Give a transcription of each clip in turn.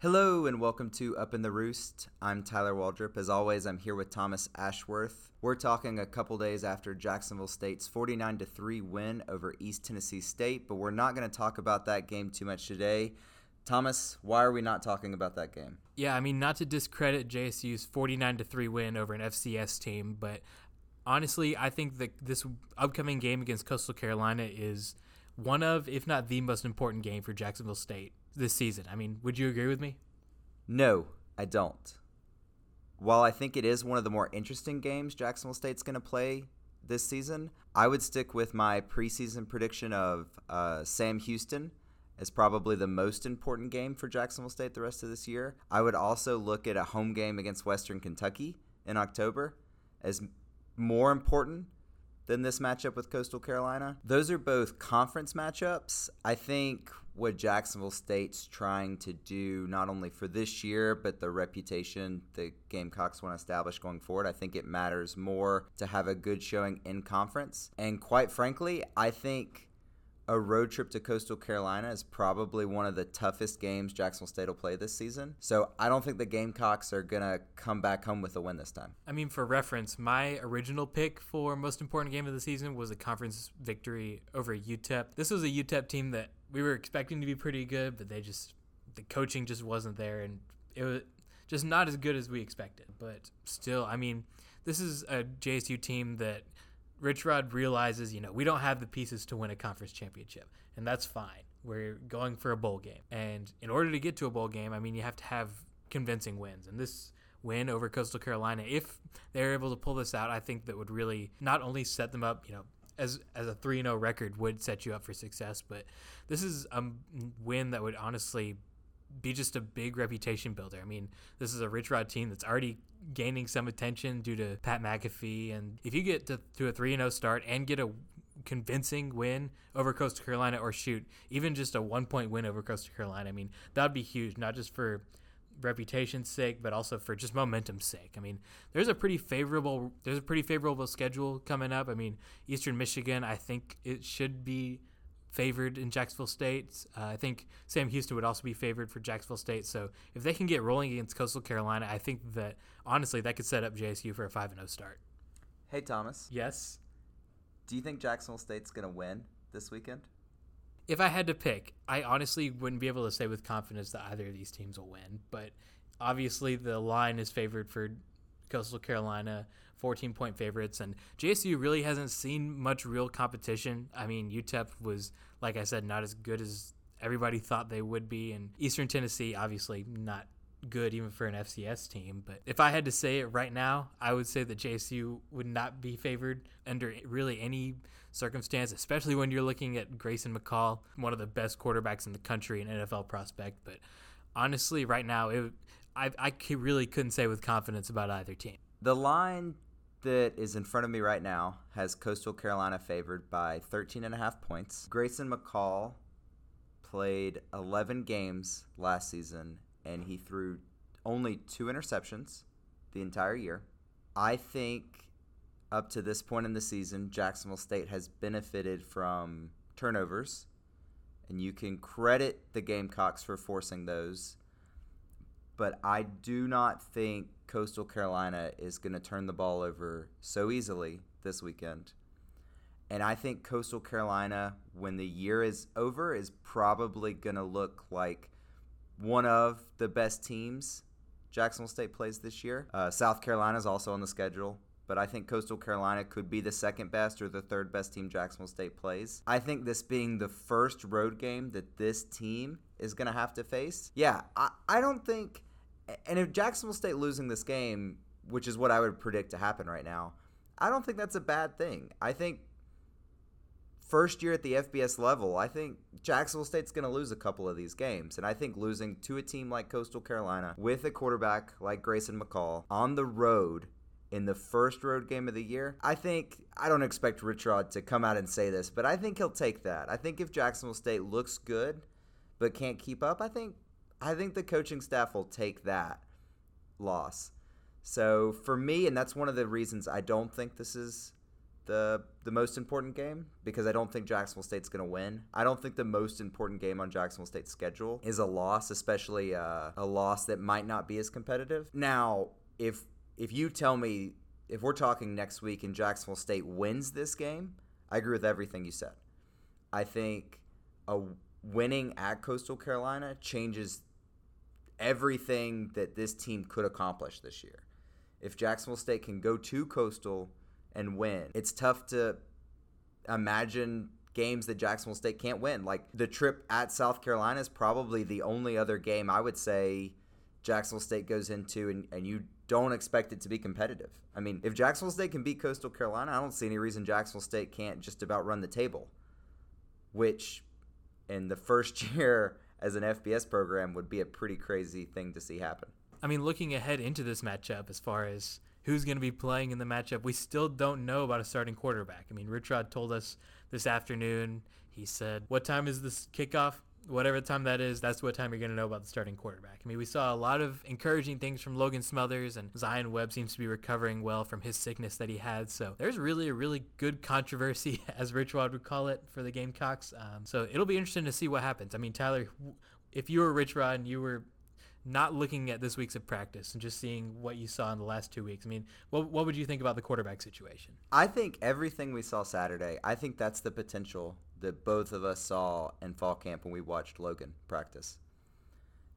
Hello and welcome to Up in the Roost. I'm Tyler Waldrep. As always, I'm here with Thomas Ashworth. We're talking a couple days after Jacksonville State's 49 3 win over East Tennessee State, but we're not going to talk about that game too much today. Thomas, why are we not talking about that game? Yeah, I mean, not to discredit JSU's 49 3 win over an FCS team, but honestly, I think that this upcoming game against Coastal Carolina is one of, if not the most important game for Jacksonville State this season. I mean, would you agree with me? No, I don't. While I think it is one of the more interesting games Jacksonville State's going to play this season, I would stick with my preseason prediction of uh, Sam Houston as probably the most important game for Jacksonville State the rest of this year. I would also look at a home game against Western Kentucky in October as more important than this matchup with Coastal Carolina. Those are both conference matchups. I think what Jacksonville State's trying to do, not only for this year, but the reputation the Gamecocks want to establish going forward, I think it matters more to have a good showing in conference. And quite frankly, I think a road trip to Coastal Carolina is probably one of the toughest games Jacksonville State will play this season. So I don't think the Gamecocks are going to come back home with a win this time. I mean, for reference, my original pick for most important game of the season was a conference victory over UTEP. This was a UTEP team that we were expecting to be pretty good, but they just, the coaching just wasn't there. And it was just not as good as we expected. But still, I mean, this is a JSU team that Rich Rod realizes, you know, we don't have the pieces to win a conference championship, and that's fine. We're going for a bowl game. And in order to get to a bowl game, I mean, you have to have convincing wins. And this win over Coastal Carolina, if they're able to pull this out, I think that would really not only set them up, you know, as as a 3-0 record would set you up for success, but this is a win that would honestly be just a big reputation builder. I mean, this is a Rich Rod team that's already gaining some attention due to Pat McAfee. And if you get to, to a 3 0 start and get a convincing win over Coastal Carolina, or shoot, even just a one point win over Coastal Carolina, I mean, that'd be huge, not just for reputation's sake, but also for just momentum's sake. I mean, there's a pretty favorable there's a pretty favorable schedule coming up. I mean, Eastern Michigan, I think it should be favored in Jacksonville State. Uh, I think Sam Houston would also be favored for Jacksonville State. So if they can get rolling against Coastal Carolina, I think that honestly that could set up JSU for a five and zero oh start. Hey Thomas. Yes. Do you think Jacksonville State's going to win this weekend? If I had to pick, I honestly wouldn't be able to say with confidence that either of these teams will win. But obviously, the line is favored for Coastal Carolina. 14 point favorites. And JSU really hasn't seen much real competition. I mean, UTEP was, like I said, not as good as everybody thought they would be. And Eastern Tennessee, obviously, not good even for an FCS team. But if I had to say it right now, I would say that JSU would not be favored under really any circumstance, especially when you're looking at Grayson McCall, one of the best quarterbacks in the country, an NFL prospect. But honestly, right now, it, I, I really couldn't say with confidence about either team. The line that is in front of me right now has Coastal Carolina favored by 13 and a half points. Grayson McCall played 11 games last season and he threw only two interceptions the entire year. I think up to this point in the season, Jacksonville State has benefited from turnovers, and you can credit the Gamecocks for forcing those. But I do not think Coastal Carolina is going to turn the ball over so easily this weekend. And I think Coastal Carolina, when the year is over, is probably going to look like one of the best teams Jacksonville State plays this year. Uh, South Carolina is also on the schedule, but I think Coastal Carolina could be the second best or the third best team Jacksonville State plays. I think this being the first road game that this team is going to have to face, yeah, I, I don't think and if Jacksonville State losing this game, which is what I would predict to happen right now, I don't think that's a bad thing. I think first year at the FBS level, I think Jacksonville State's going to lose a couple of these games. And I think losing to a team like Coastal Carolina with a quarterback like Grayson McCall on the road in the first road game of the year, I think I don't expect Rich Rod to come out and say this, but I think he'll take that. I think if Jacksonville State looks good but can't keep up, I think I think the coaching staff will take that loss. So for me, and that's one of the reasons I don't think this is the the most important game because I don't think Jacksonville State's going to win. I don't think the most important game on Jacksonville State's schedule is a loss, especially uh, a loss that might not be as competitive. Now, if if you tell me if we're talking next week and Jacksonville State wins this game, I agree with everything you said. I think a winning at Coastal Carolina changes everything that this team could accomplish this year. If Jacksonville State can go to Coastal and win, it's tough to imagine games that Jacksonville State can't win. Like the trip at South Carolina is probably the only other game I would say Jacksonville State goes into and, and you don't expect it to be competitive. I mean, if Jacksonville State can beat Coastal Carolina, I don't see any reason Jacksonville State can't just about run the table, which in the first year as an FBS program would be a pretty crazy thing to see happen. I mean, looking ahead into this matchup, as far as who's going to be playing in the matchup, we still don't know about a starting quarterback. I mean, Rich Rod told us this afternoon. He said, "What time is this kickoff? Whatever time that is, that's what time you're going to know about the starting quarterback. I mean, we saw a lot of encouraging things from Logan Smothers, and Zion Webb seems to be recovering well from his sickness that he had. So there's really a really good controversy, as Rich Rod would call it, for the Gamecocks. Um, so it'll be interesting to see what happens. I mean, Tyler, if you were Rich Rod and you were not looking at this week's of practice and just seeing what you saw in the last two weeks. I mean, what, what would you think about the quarterback situation? I think everything we saw Saturday, I think that's the potential that both of us saw in fall camp when we watched Logan practice.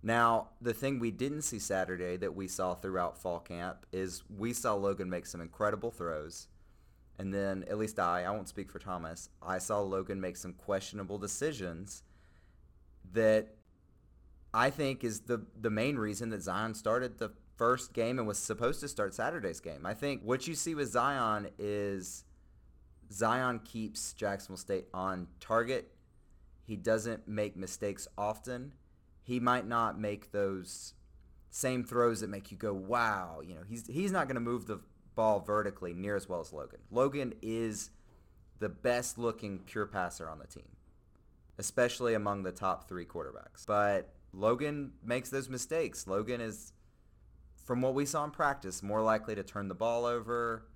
Now, the thing we didn't see Saturday that we saw throughout fall camp is we saw Logan make some incredible throws. And then, at least I, I won't speak for Thomas, I saw Logan make some questionable decisions that I think is the the main reason that Zion started the first game and was supposed to start Saturday's game. I think what you see with Zion is Zion keeps Jacksonville State on target. He doesn't make mistakes often. He might not make those same throws that make you go, "Wow!" You know, he's he's not going to move the ball vertically near as well as Logan. Logan is the best looking pure passer on the team, especially among the top 3 quarterbacks. But Logan makes those mistakes. Logan is from what we saw in practice, more likely to turn the ball over,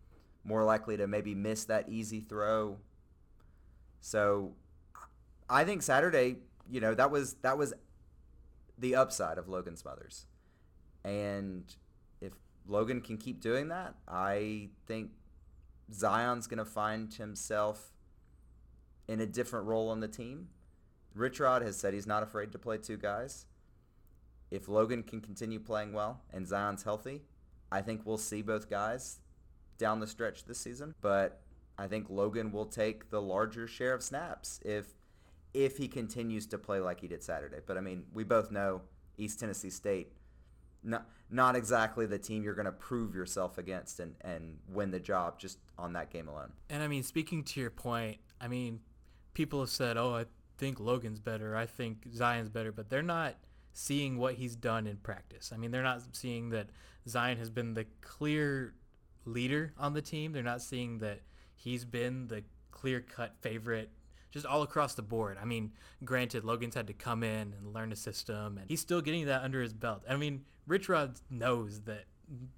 more likely to maybe miss that easy throw. So I think Saturday, you know, that was that was the upside of Logan Smothers. And if Logan can keep doing that, I think Zion's going to find himself in a different role on the team. Rich Rod has said he's not afraid to play two guys. If Logan can continue playing well and Zion's healthy, I think we'll see both guys down the stretch this season, but I think Logan will take the larger share of snaps if if he continues to play like he did Saturday. But I mean, we both know East Tennessee State not not exactly the team you're going to prove yourself against and and win the job just on that game alone. And I mean, speaking to your point, I mean, people have said, "Oh, I think Logan's better. I think Zion's better," but they're not seeing what he's done in practice. I mean, they're not seeing that Zion has been the clear leader on the team. They're not seeing that he's been the clear cut favorite just all across the board. I mean, granted, Logan's had to come in and learn the system, and he's still getting that under his belt. I mean, Rich Rod knows that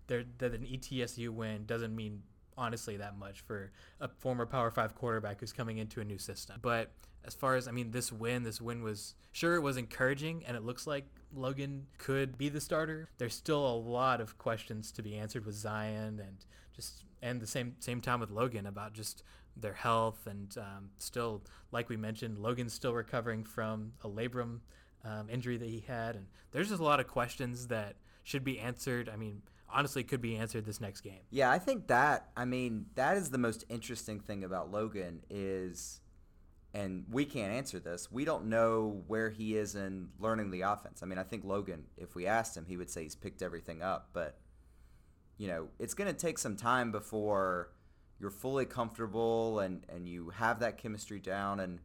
that an ETSU win doesn't mean honestly that much for a former Power Five quarterback who's coming into a new system. But as far as I mean, this win, this win was sure it was encouraging, and it looks like Logan could be the starter. There's still a lot of questions to be answered with Zion and just and the same same time with Logan about just their health and um, still like we mentioned, Logan's still recovering from a labrum um, injury that he had, and there's just a lot of questions that should be answered. I mean, honestly, could be answered this next game. Yeah, I think that. I mean, that is the most interesting thing about Logan is and we can't answer this. We don't know where he is in learning the offense. I mean, I think Logan, if we asked him, he would say he's picked everything up, but you know, it's going to take some time before you're fully comfortable and and you have that chemistry down and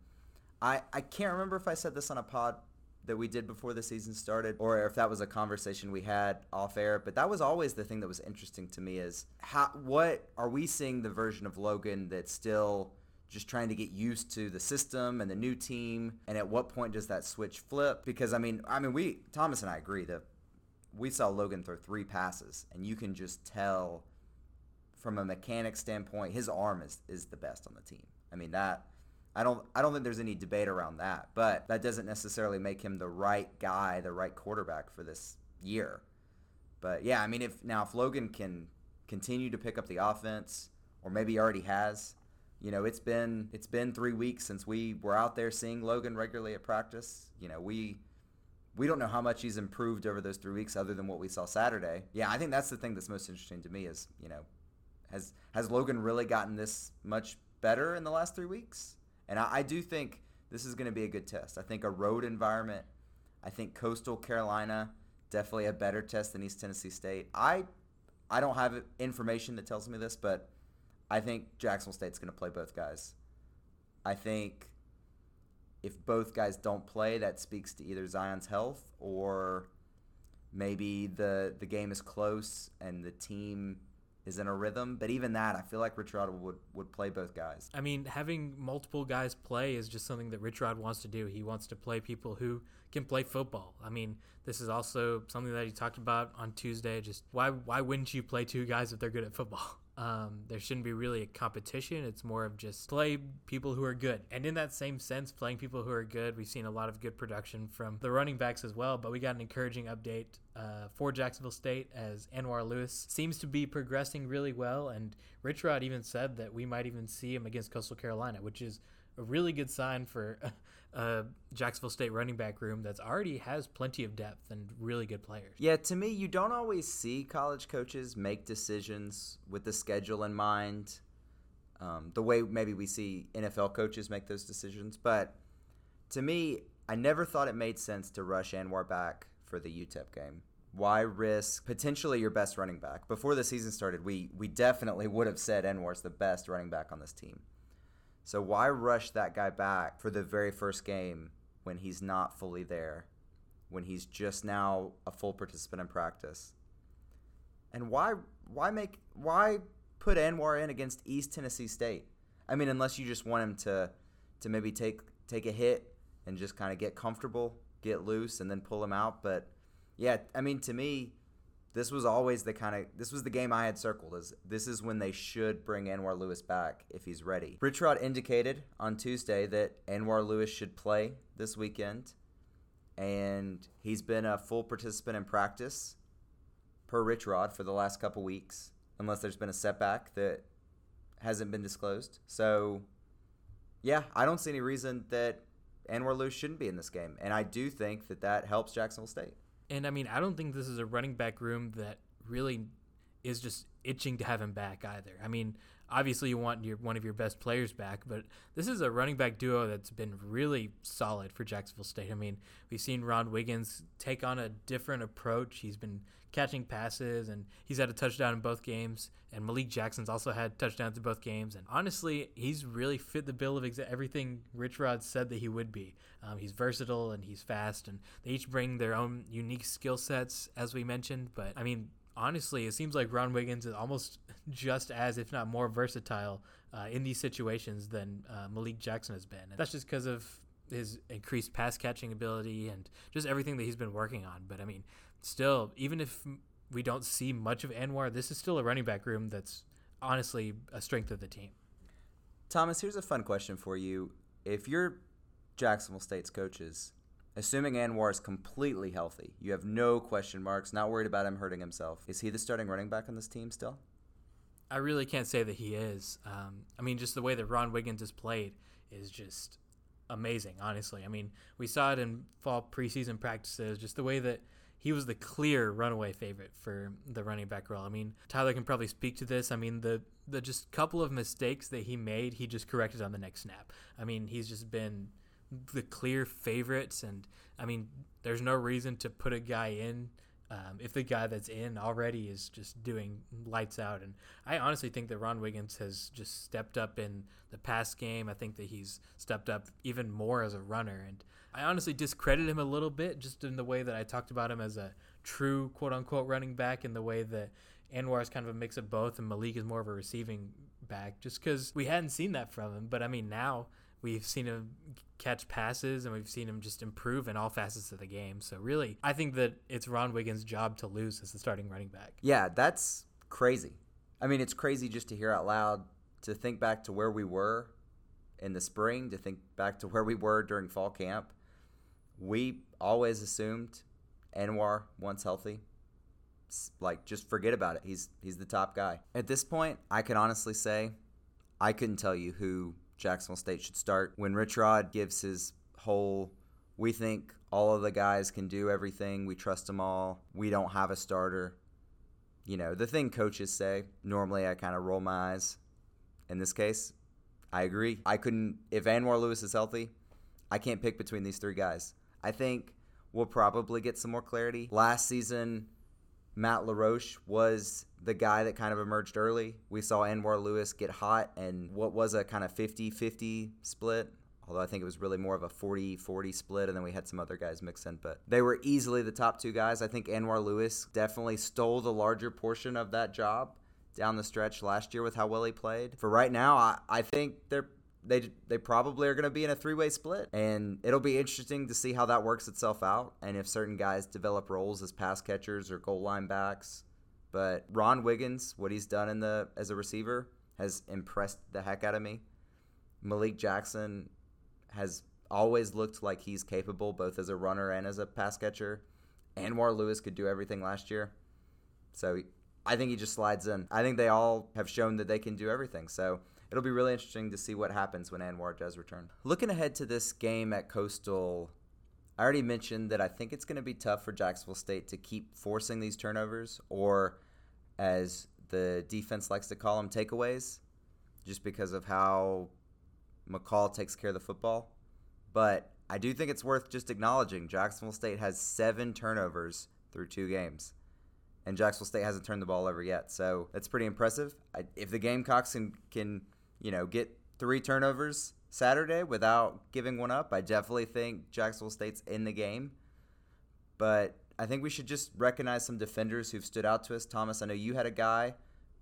I I can't remember if I said this on a pod that we did before the season started or if that was a conversation we had off air but that was always the thing that was interesting to me is how what are we seeing the version of Logan that's still just trying to get used to the system and the new team and at what point does that switch flip because i mean i mean we thomas and i agree that we saw logan throw three passes and you can just tell from a mechanic standpoint, his arm is is the best on the team. I mean that I don't I don't think there's any debate around that. But that doesn't necessarily make him the right guy, the right quarterback for this year. But yeah, I mean if now if Logan can continue to pick up the offense or maybe already has, you know, it's been it's been 3 weeks since we were out there seeing Logan regularly at practice. You know, we we don't know how much he's improved over those 3 weeks other than what we saw Saturday. Yeah, I think that's the thing that's most interesting to me is, you know, has has Logan really gotten this much better in the last 3 weeks? And I, I do think this is going to be a good test. I think a road environment, I think Coastal Carolina, definitely a better test than East Tennessee State. I I don't have information that tells me this, but I think Jacksonville State's going to play both guys. I think if both guys don't play, that speaks to either Zion's health or maybe the the game is close and the team is in a rhythm. But even that, I feel like Rich Rod would, would play both guys. I mean, having multiple guys play is just something that Rich Rod wants to do. He wants to play people who can play football. I mean, this is also something that he talked about on Tuesday. Just why why wouldn't you play two guys if they're good at football? Um, there shouldn't be really a competition. It's more of just play people who are good. And in that same sense, playing people who are good, we've seen a lot of good production from the running backs as well. But we got an encouraging update uh, for Jacksonville State as Anwar Lewis seems to be progressing really well. And Rich Rod even said that we might even see him against Coastal Carolina, which is a really good sign for a Jacksonville State running back room that's already has plenty of depth and really good players. Yeah, to me, you don't always see college coaches make decisions with the schedule in mind. Um, the way maybe we see NFL coaches make those decisions, but to me, I never thought it made sense to rush Anwar back for the UTEP game. Why risk potentially your best running back? Before the season started, we we definitely would have said Anwar's the best running back on this team. So why rush that guy back for the very first game when he's not fully there, when he's just now a full participant in practice? And why why make why put Anwar in against East Tennessee State? I mean, unless you just want him to to maybe take take a hit and just kind of get comfortable, get loose, and then pull him out. But yeah, I mean, to me, this was always the kind of this was the game I had circled as this is when they should bring Anwar Lewis back if he's ready. Rich Rod indicated on Tuesday that Anwar Lewis should play this weekend, and he's been a full participant in practice per Rich Rod for the last couple weeks, unless there's been a setback that hasn't been disclosed. So, yeah, I don't see any reason that Anwar Lewis shouldn't be in this game, and I do think that that helps Jacksonville State. And I mean, I don't think this is a running back room that really is just itching to have him back either. I mean, obviously you want your one of your best players back, but this is a running back duo that's been really solid for Jacksonville State. I mean, we've seen Ron Wiggins take on a different approach. He's been catching passes and he's had a touchdown in both games. And Malik Jackson's also had touchdowns in both games. And honestly, he's really fit the bill of exa- everything Rich Rod said that he would be. Um, he's versatile and he's fast, and they each bring their own unique skill sets, as we mentioned. But I mean, honestly, it seems like Ron Wiggins is almost just as, if not more, versatile uh, in these situations than uh, Malik Jackson has been. And that's just because of his increased pass catching ability and just everything that he's been working on. But I mean, still, even if we don't see much of Anwar, this is still a running back room that's honestly a strength of the team. Thomas, here's a fun question for you. If you're Jacksonville State's coaches, assuming Anwar is completely healthy, you have no question marks, not worried about him hurting himself, is he the starting running back on this team still? I really can't say that he is. Um, I mean, just the way that Ron Wiggins has played is just amazing, honestly. I mean, we saw it in fall preseason practices, just the way that he was the clear runaway favorite for the running back role. I mean, Tyler can probably speak to this. I mean, the the just couple of mistakes that he made, he just corrected on the next snap. I mean, he's just been the clear favorites, and I mean, there's no reason to put a guy in um, if the guy that's in already is just doing lights out. And I honestly think that Ron Wiggins has just stepped up in the past game. I think that he's stepped up even more as a runner. And I honestly discredit him a little bit just in the way that I talked about him as a true quote unquote running back, in the way that Anwar is kind of a mix of both, and Malik is more of a receiving back, just because we hadn't seen that from him. But I mean, now we've seen him catch passes and we've seen him just improve in all facets of the game. So really, I think that it's Ron Wiggins' job to lose as the starting running back. Yeah, that's crazy. I mean, it's crazy just to hear out loud to think back to where we were in the spring, to think back to where we were during fall camp. We always assumed Anwar once healthy. Like just forget about it. He's he's the top guy. At this point, I can honestly say I couldn't tell you who Jacksonville State should start. When Rich Rod gives his whole we think all of the guys can do everything, we trust them all, we don't have a starter. You know, the thing coaches say, normally I kind of roll my eyes. In this case, I agree. I couldn't if Anwar Lewis is healthy, I can't pick between these three guys. I think we'll probably get some more clarity. Last season, Matt LaRoche was the guy that kind of emerged early. We saw Anwar Lewis get hot and what was a kind of 50 50 split. Although I think it was really more of a 40 40 split, and then we had some other guys mix in. But they were easily the top two guys. I think Anwar Lewis definitely stole the larger portion of that job down the stretch last year with how well he played. For right now, I, I think they're they they probably are going to be in a three way split, and it'll be interesting to see how that works itself out, and if certain guys develop roles as pass catchers or goal line backs. But Ron Wiggins, what he's done in the as a receiver, has impressed the heck out of me. Malik Jackson has always looked like he's capable both as a runner and as a pass catcher. Anwar Lewis could do everything last year, so I think he just slides in. I think they all have shown that they can do everything. So it'll be really interesting to see what happens when Anwar does return. Looking ahead to this game at Coastal, I already mentioned that I think it's going to be tough for Jacksonville State to keep forcing these turnovers, or as the defense likes to call them, takeaways, just because of how McCall takes care of the football. But I do think it's worth just acknowledging Jacksonville State has seven turnovers through two games and Jacksonville State hasn't turned the ball over yet. So that's pretty impressive. I, if the Gamecocks can, can, you know, get three turnovers Saturday without giving one up, I definitely think Jacksonville State's in the game. But I think we should just recognize some defenders who've stood out to us. Thomas, I know you had a guy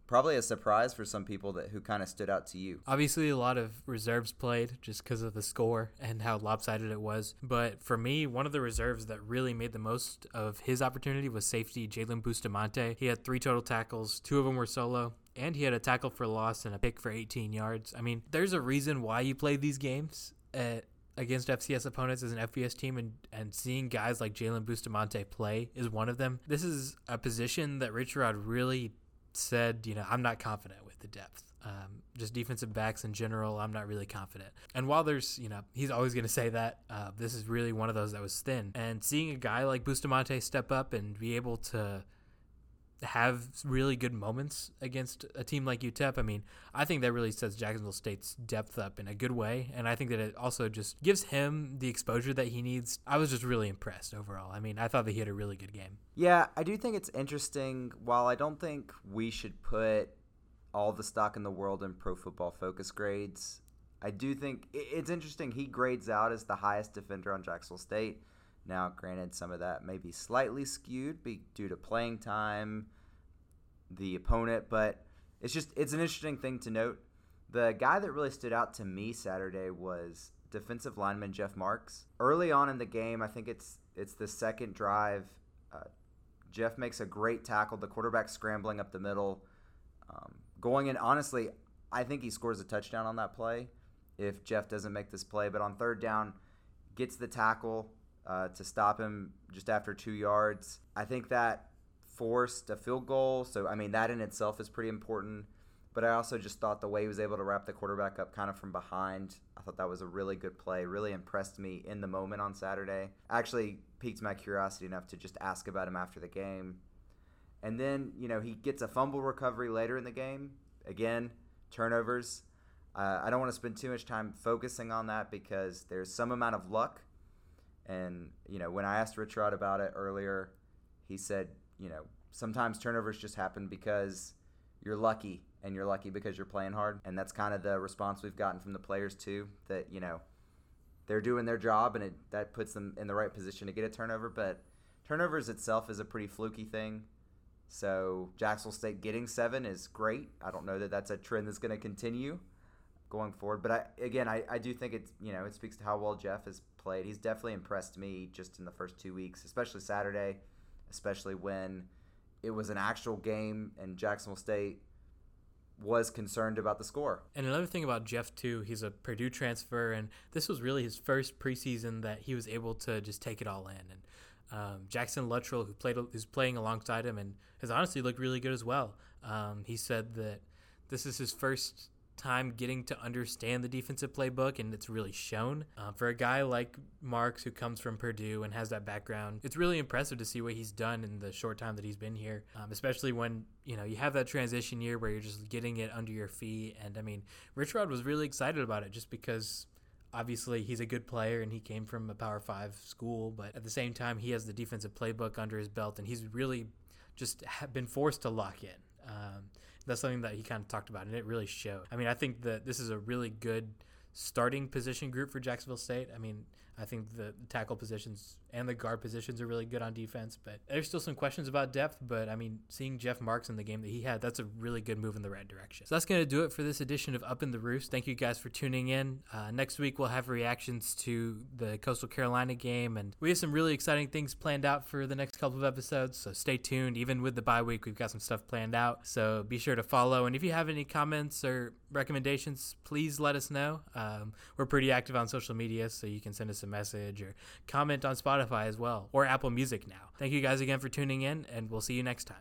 probably a surprise for some people that who kind of stood out to you. Obviously, a lot of reserves played just because of the score and how lopsided it was. But for me, one of the reserves that really made the most of his opportunity was safety Jalen Bustamante. He had three total tackles, two of them were solo. And he had a tackle for loss and a pick for 18 yards. I mean, there's a reason why you play these games at against FCS opponents as an FBS team and, and seeing guys like Jalen Bustamante play is one of them. This is a position that Rich Rod really said, you know, I'm not confident with the depth. Um, just defensive backs in general, I'm not really confident. And while there's, you know, he's always going to say that, uh, this is really one of those that was thin. And seeing a guy like Bustamante step up and be able to have really good moments against a team like UTEP. I mean, I think that really sets Jacksonville State's depth up in a good way, and I think that it also just gives him the exposure that he needs. I was just really impressed overall. I mean, I thought that he had a really good game. Yeah, I do think it's interesting. While I don't think we should put all the stock in the world in pro football focus grades, I do think it's interesting. He grades out as the highest defender on Jacksonville State now, granted, some of that may be slightly skewed due to playing time, the opponent, but it's just it's an interesting thing to note. The guy that really stood out to me Saturday was defensive lineman Jeff Marks. Early on in the game, I think it's it's the second drive. Uh, Jeff makes a great tackle. The quarterback scrambling up the middle, um, going in. Honestly, I think he scores a touchdown on that play if Jeff doesn't make this play. But on third down, gets the tackle, uh, to stop him just after two yards. I think that forced a field goal. So, I mean, that in itself is pretty important. But I also just thought the way he was able to wrap the quarterback up kind of from behind, I thought that was a really good play. Really impressed me in the moment on Saturday. Actually piqued my curiosity enough to just ask about him after the game. And then, you know, he gets a fumble recovery later in the game. Again, turnovers. Uh, I don't want to spend too much time focusing on that because there's some amount of luck and you know, when I asked Rich Rod about it earlier, he said, you know, sometimes turnovers just happen because you're lucky, and you're lucky because you're playing hard, and that's kind of the response we've gotten from the players too. That you know, they're doing their job, and it that puts them in the right position to get a turnover. But turnovers itself is a pretty fluky thing. So Jacksonville State getting seven is great. I don't know that that's a trend that's going to continue going forward. But I, again, I, I do think it's you know it speaks to how well Jeff has played. He's definitely impressed me just in the first two weeks, especially Saturday, especially when it was an actual game and Jacksonville State was concerned about the score. And another thing about Jeff too, he's a Purdue transfer, and this was really his first preseason that he was able to just take it all in. And um, Jackson Luttrell, who played, who's playing alongside him, and has honestly looked really good as well. Um, he said that this is his first time getting to understand the defensive playbook, and it's really shown. Uh, for a guy like Marks, who comes from Purdue and has that background, it's really impressive to see what he's done in the short time that he's been here, um, especially when you know you have that transition year where you're just getting it under your feet. And I mean, Rich Rod was really excited about it just because obviously he's a good player and he came from a power five school but at the same time he has the defensive playbook under his belt and he's really just been forced to lock in um, that's something that he kind of talked about, and it really showed. I mean, I think that this is a really good starting position group for Jacksonville State. I mean, I think the tackle positions and the guard positions are really good on defense, but there's still some questions about depth. But I mean, seeing Jeff Marks in the game that he had, that's a really good move in the right direction. So that's going to do it for this edition of Up in the Roost. Thank you guys for tuning in. Uh, next week, we'll have reactions to the Coastal Carolina game, and we have some really exciting things planned out for the next couple of episodes. So stay tuned. Even with the bye week, we've got some stuff planned out. So be sure to follow. And if you have any comments or recommendations, please let us know. Um, we're pretty active on social media, so you can send us a message or comment on Spotify as well, or Apple Music now. Thank you guys again for tuning in, and we'll see you next time.